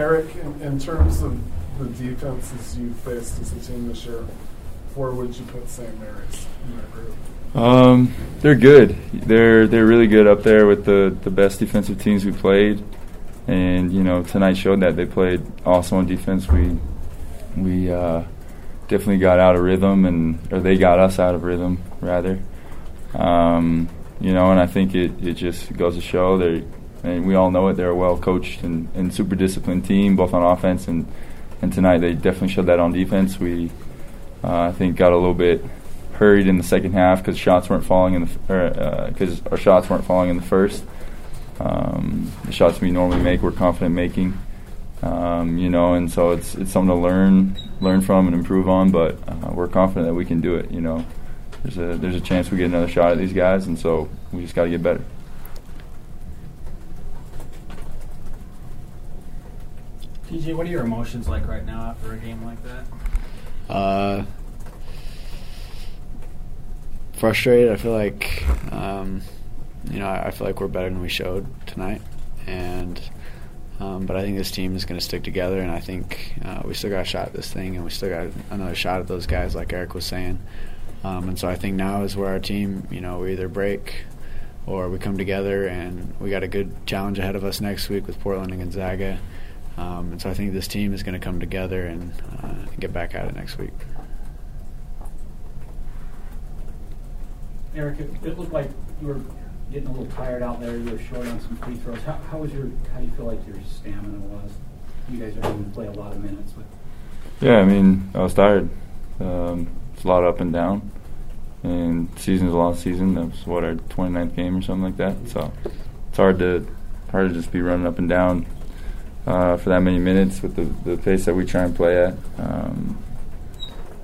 Eric, in, in terms of the defenses you faced as a team this year, where would you put St. Mary's in that group? Um, they're good. They're they're really good up there with the, the best defensive teams we played, and you know tonight showed that they played awesome on defense. We we uh, definitely got out of rhythm, and or they got us out of rhythm rather. Um, you know, and I think it, it just goes to show they and we all know it. They're a well coached and, and super disciplined team, both on offense and and tonight they definitely showed that on defense. We uh, I think got a little bit hurried in the second half because shots weren't falling in the because uh, our shots weren't falling in the first. Um, the shots we normally make, we're confident making. Um, you know, and so it's it's something to learn learn from and improve on. But uh, we're confident that we can do it. You know, there's a there's a chance we get another shot at these guys, and so we just got to get better. TJ, what are your emotions like right now after a game like that? Uh, frustrated. I feel like, um, you know, I, I feel like we're better than we showed tonight, and um, but I think this team is going to stick together, and I think uh, we still got a shot at this thing, and we still got another shot at those guys, like Eric was saying. Um, and so I think now is where our team, you know, we either break or we come together, and we got a good challenge ahead of us next week with Portland and Gonzaga. Um, and so I think this team is going to come together and uh, get back at it next week. Eric, it, it, looked like you were getting a little tired out there. You were short on some free throws. How, how was your? How do you feel like your stamina was? You guys are going to play a lot of minutes with. Yeah, I mean, I was tired. Um, it's a lot up and down, and season's a long season. That was what our 29th game or something like that. So it's hard to hard to just be running up and down uh, for that many minutes with the, the pace that we try and play at. Um,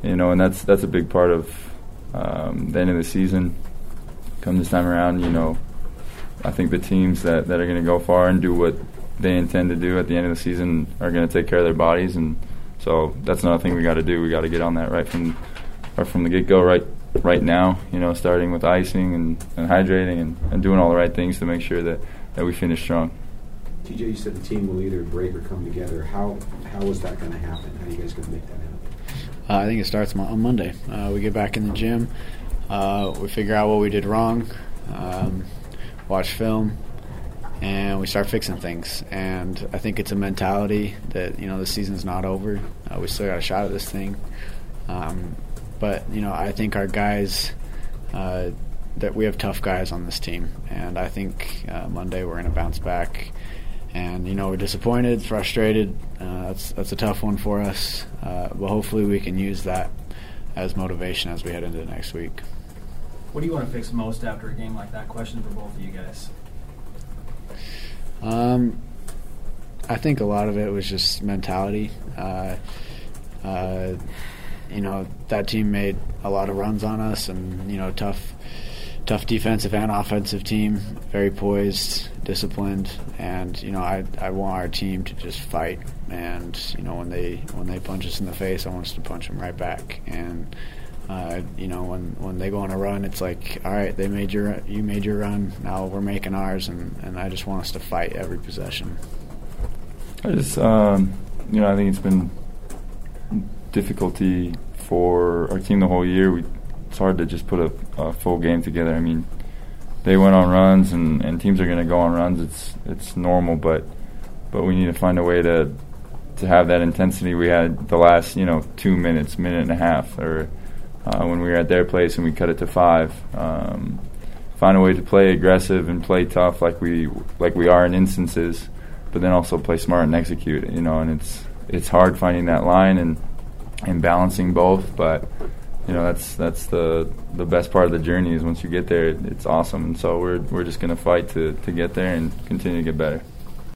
you know, and that's that's a big part of um, the end of the season. Come this time around, you know, I think the teams that, that are going to go far and do what they intend to do at the end of the season are going to take care of their bodies, and so that's another thing we got to do. We got to get on that right from right from the get go, right right now. You know, starting with icing and, and hydrating and, and doing all the right things to make sure that, that we finish strong. TJ, you said the team will either break or come together. How how is that going to happen? How are you guys going to make that happen? Uh, I think it starts on Monday. Uh, we get back in the gym. Uh, we figure out what we did wrong. Um, watch film, and we start fixing things. And I think it's a mentality that you know the season's not over. Uh, we still got a shot at this thing. Um, but you know, I think our guys uh, that we have tough guys on this team, and I think uh, Monday we're going to bounce back and you know we're disappointed, frustrated. Uh, that's that's a tough one for us, uh, but hopefully we can use that as motivation as we head into the next week. What do you want to fix most after a game like that? Question for both of you guys. Um, I think a lot of it was just mentality. Uh, uh, you know that team made a lot of runs on us, and you know tough tough defensive and offensive team, very poised, disciplined, and you know I I want our team to just fight. And you know when they when they punch us in the face, I want us to punch them right back. And uh, you know when when they go on a run, it's like all right, they made your you made your run, now we're making ours, and and I just want us to fight every possession. I just um, you know I think it's been difficulty for our team the whole year. We it's hard to just put a, a full game together. I mean, they went on runs, and, and teams are going to go on runs. It's it's normal, but but we need to find a way to to have that intensity we had the last you know two minutes, minute and a half, or uh, when we were at their place and we cut it to five. Um, find a way to play aggressive and play tough like we like we are in instances, but then also play smart and execute. You know, and it's it's hard finding that line and and balancing both, but you know that's that's the the best part of the journey is once you get there, it's awesome. And so we're we're just gonna fight to to get there and continue to get better.